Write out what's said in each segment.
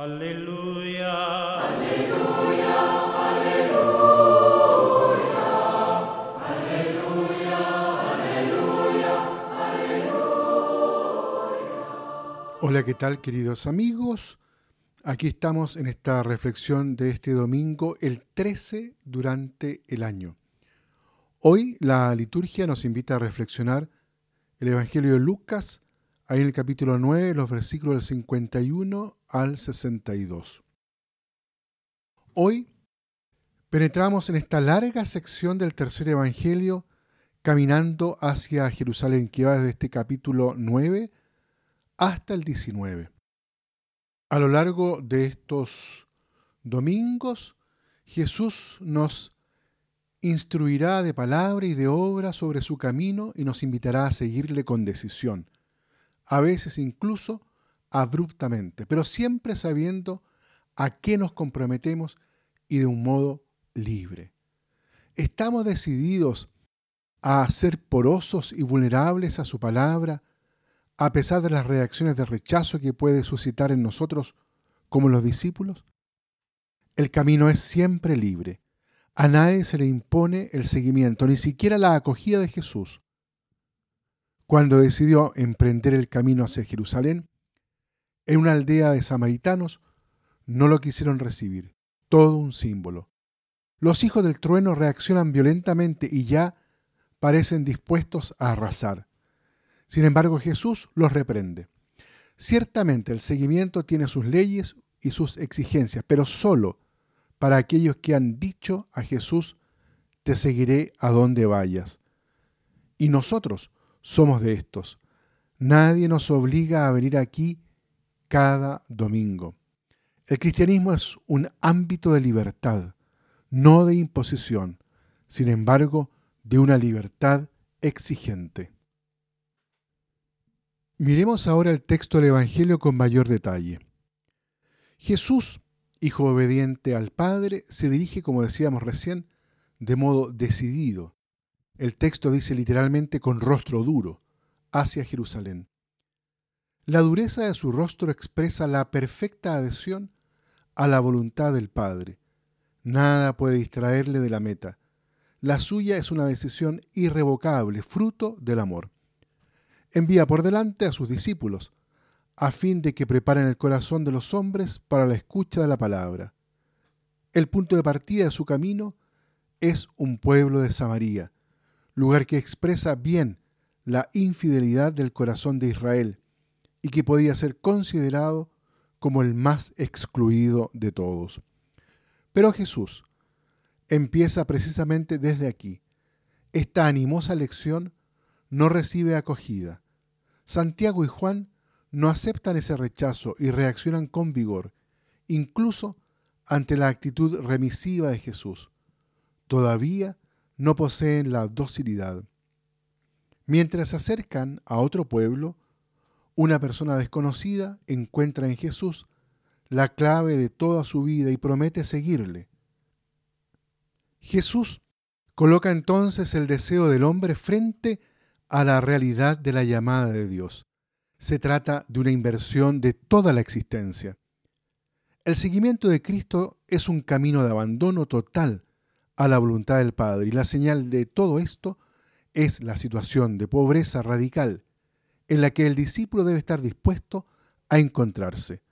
Aleluya. Aleluya, aleluya, aleluya, aleluya, aleluya. Hola, ¿qué tal queridos amigos? Aquí estamos en esta reflexión de este domingo, el 13 durante el año. Hoy la liturgia nos invita a reflexionar el Evangelio de Lucas, ahí en el capítulo 9, los versículos del 51 al 62. Hoy penetramos en esta larga sección del tercer Evangelio caminando hacia Jerusalén, que va desde este capítulo 9 hasta el 19. A lo largo de estos domingos, Jesús nos instruirá de palabra y de obra sobre su camino y nos invitará a seguirle con decisión, a veces incluso abruptamente, pero siempre sabiendo a qué nos comprometemos y de un modo libre. Estamos decididos a ser porosos y vulnerables a su palabra, a pesar de las reacciones de rechazo que puede suscitar en nosotros como los discípulos. El camino es siempre libre. A nadie se le impone el seguimiento, ni siquiera la acogida de Jesús. Cuando decidió emprender el camino hacia Jerusalén, en una aldea de samaritanos no lo quisieron recibir, todo un símbolo. Los hijos del trueno reaccionan violentamente y ya parecen dispuestos a arrasar. Sin embargo, Jesús los reprende. Ciertamente el seguimiento tiene sus leyes y sus exigencias, pero solo para aquellos que han dicho a Jesús, te seguiré a donde vayas. Y nosotros somos de estos. Nadie nos obliga a venir aquí cada domingo. El cristianismo es un ámbito de libertad, no de imposición, sin embargo, de una libertad exigente. Miremos ahora el texto del Evangelio con mayor detalle. Jesús, hijo obediente al Padre, se dirige, como decíamos recién, de modo decidido. El texto dice literalmente con rostro duro, hacia Jerusalén. La dureza de su rostro expresa la perfecta adhesión a la voluntad del Padre. Nada puede distraerle de la meta. La suya es una decisión irrevocable, fruto del amor. Envía por delante a sus discípulos, a fin de que preparen el corazón de los hombres para la escucha de la palabra. El punto de partida de su camino es un pueblo de Samaria, lugar que expresa bien la infidelidad del corazón de Israel y que podía ser considerado como el más excluido de todos. Pero Jesús empieza precisamente desde aquí. Esta animosa lección no recibe acogida. Santiago y Juan no aceptan ese rechazo y reaccionan con vigor, incluso ante la actitud remisiva de Jesús. Todavía no poseen la docilidad. Mientras se acercan a otro pueblo, una persona desconocida encuentra en Jesús la clave de toda su vida y promete seguirle. Jesús coloca entonces el deseo del hombre frente a la realidad de la llamada de Dios. Se trata de una inversión de toda la existencia. El seguimiento de Cristo es un camino de abandono total a la voluntad del Padre y la señal de todo esto es la situación de pobreza radical en la que el discípulo debe estar dispuesto a encontrarse.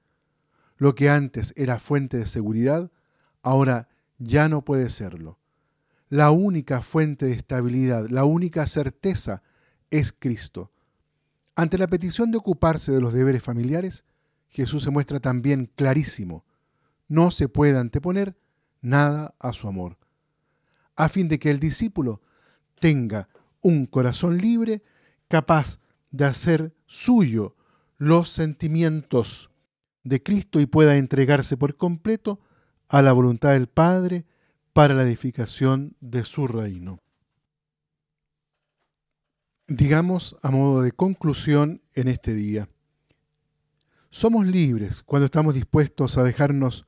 Lo que antes era fuente de seguridad, ahora ya no puede serlo. La única fuente de estabilidad, la única certeza es Cristo. Ante la petición de ocuparse de los deberes familiares, Jesús se muestra también clarísimo. No se puede anteponer nada a su amor. A fin de que el discípulo tenga un corazón libre, capaz de hacer suyo los sentimientos de Cristo y pueda entregarse por completo a la voluntad del Padre para la edificación de su reino. Digamos a modo de conclusión en este día, somos libres cuando estamos dispuestos a dejarnos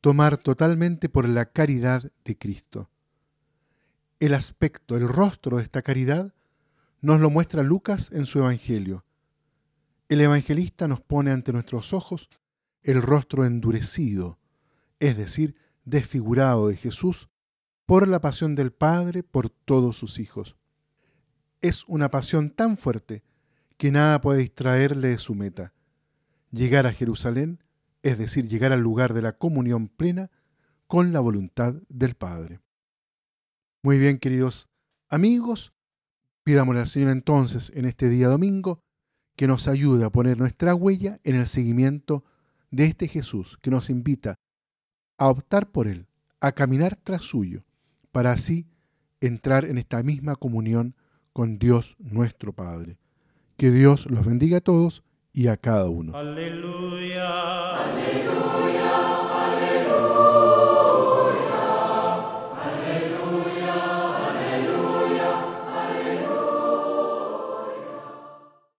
tomar totalmente por la caridad de Cristo. El aspecto, el rostro de esta caridad nos lo muestra Lucas en su Evangelio. El evangelista nos pone ante nuestros ojos el rostro endurecido, es decir, desfigurado de Jesús por la pasión del Padre por todos sus hijos. Es una pasión tan fuerte que nada puede distraerle de su meta, llegar a Jerusalén, es decir, llegar al lugar de la comunión plena con la voluntad del Padre. Muy bien, queridos amigos, pidámosle al Señor entonces en este día domingo que nos ayude a poner nuestra huella en el seguimiento de este Jesús que nos invita a optar por Él, a caminar tras suyo, para así entrar en esta misma comunión con Dios nuestro Padre. Que Dios los bendiga a todos y a cada uno. Aleluya. Aleluya.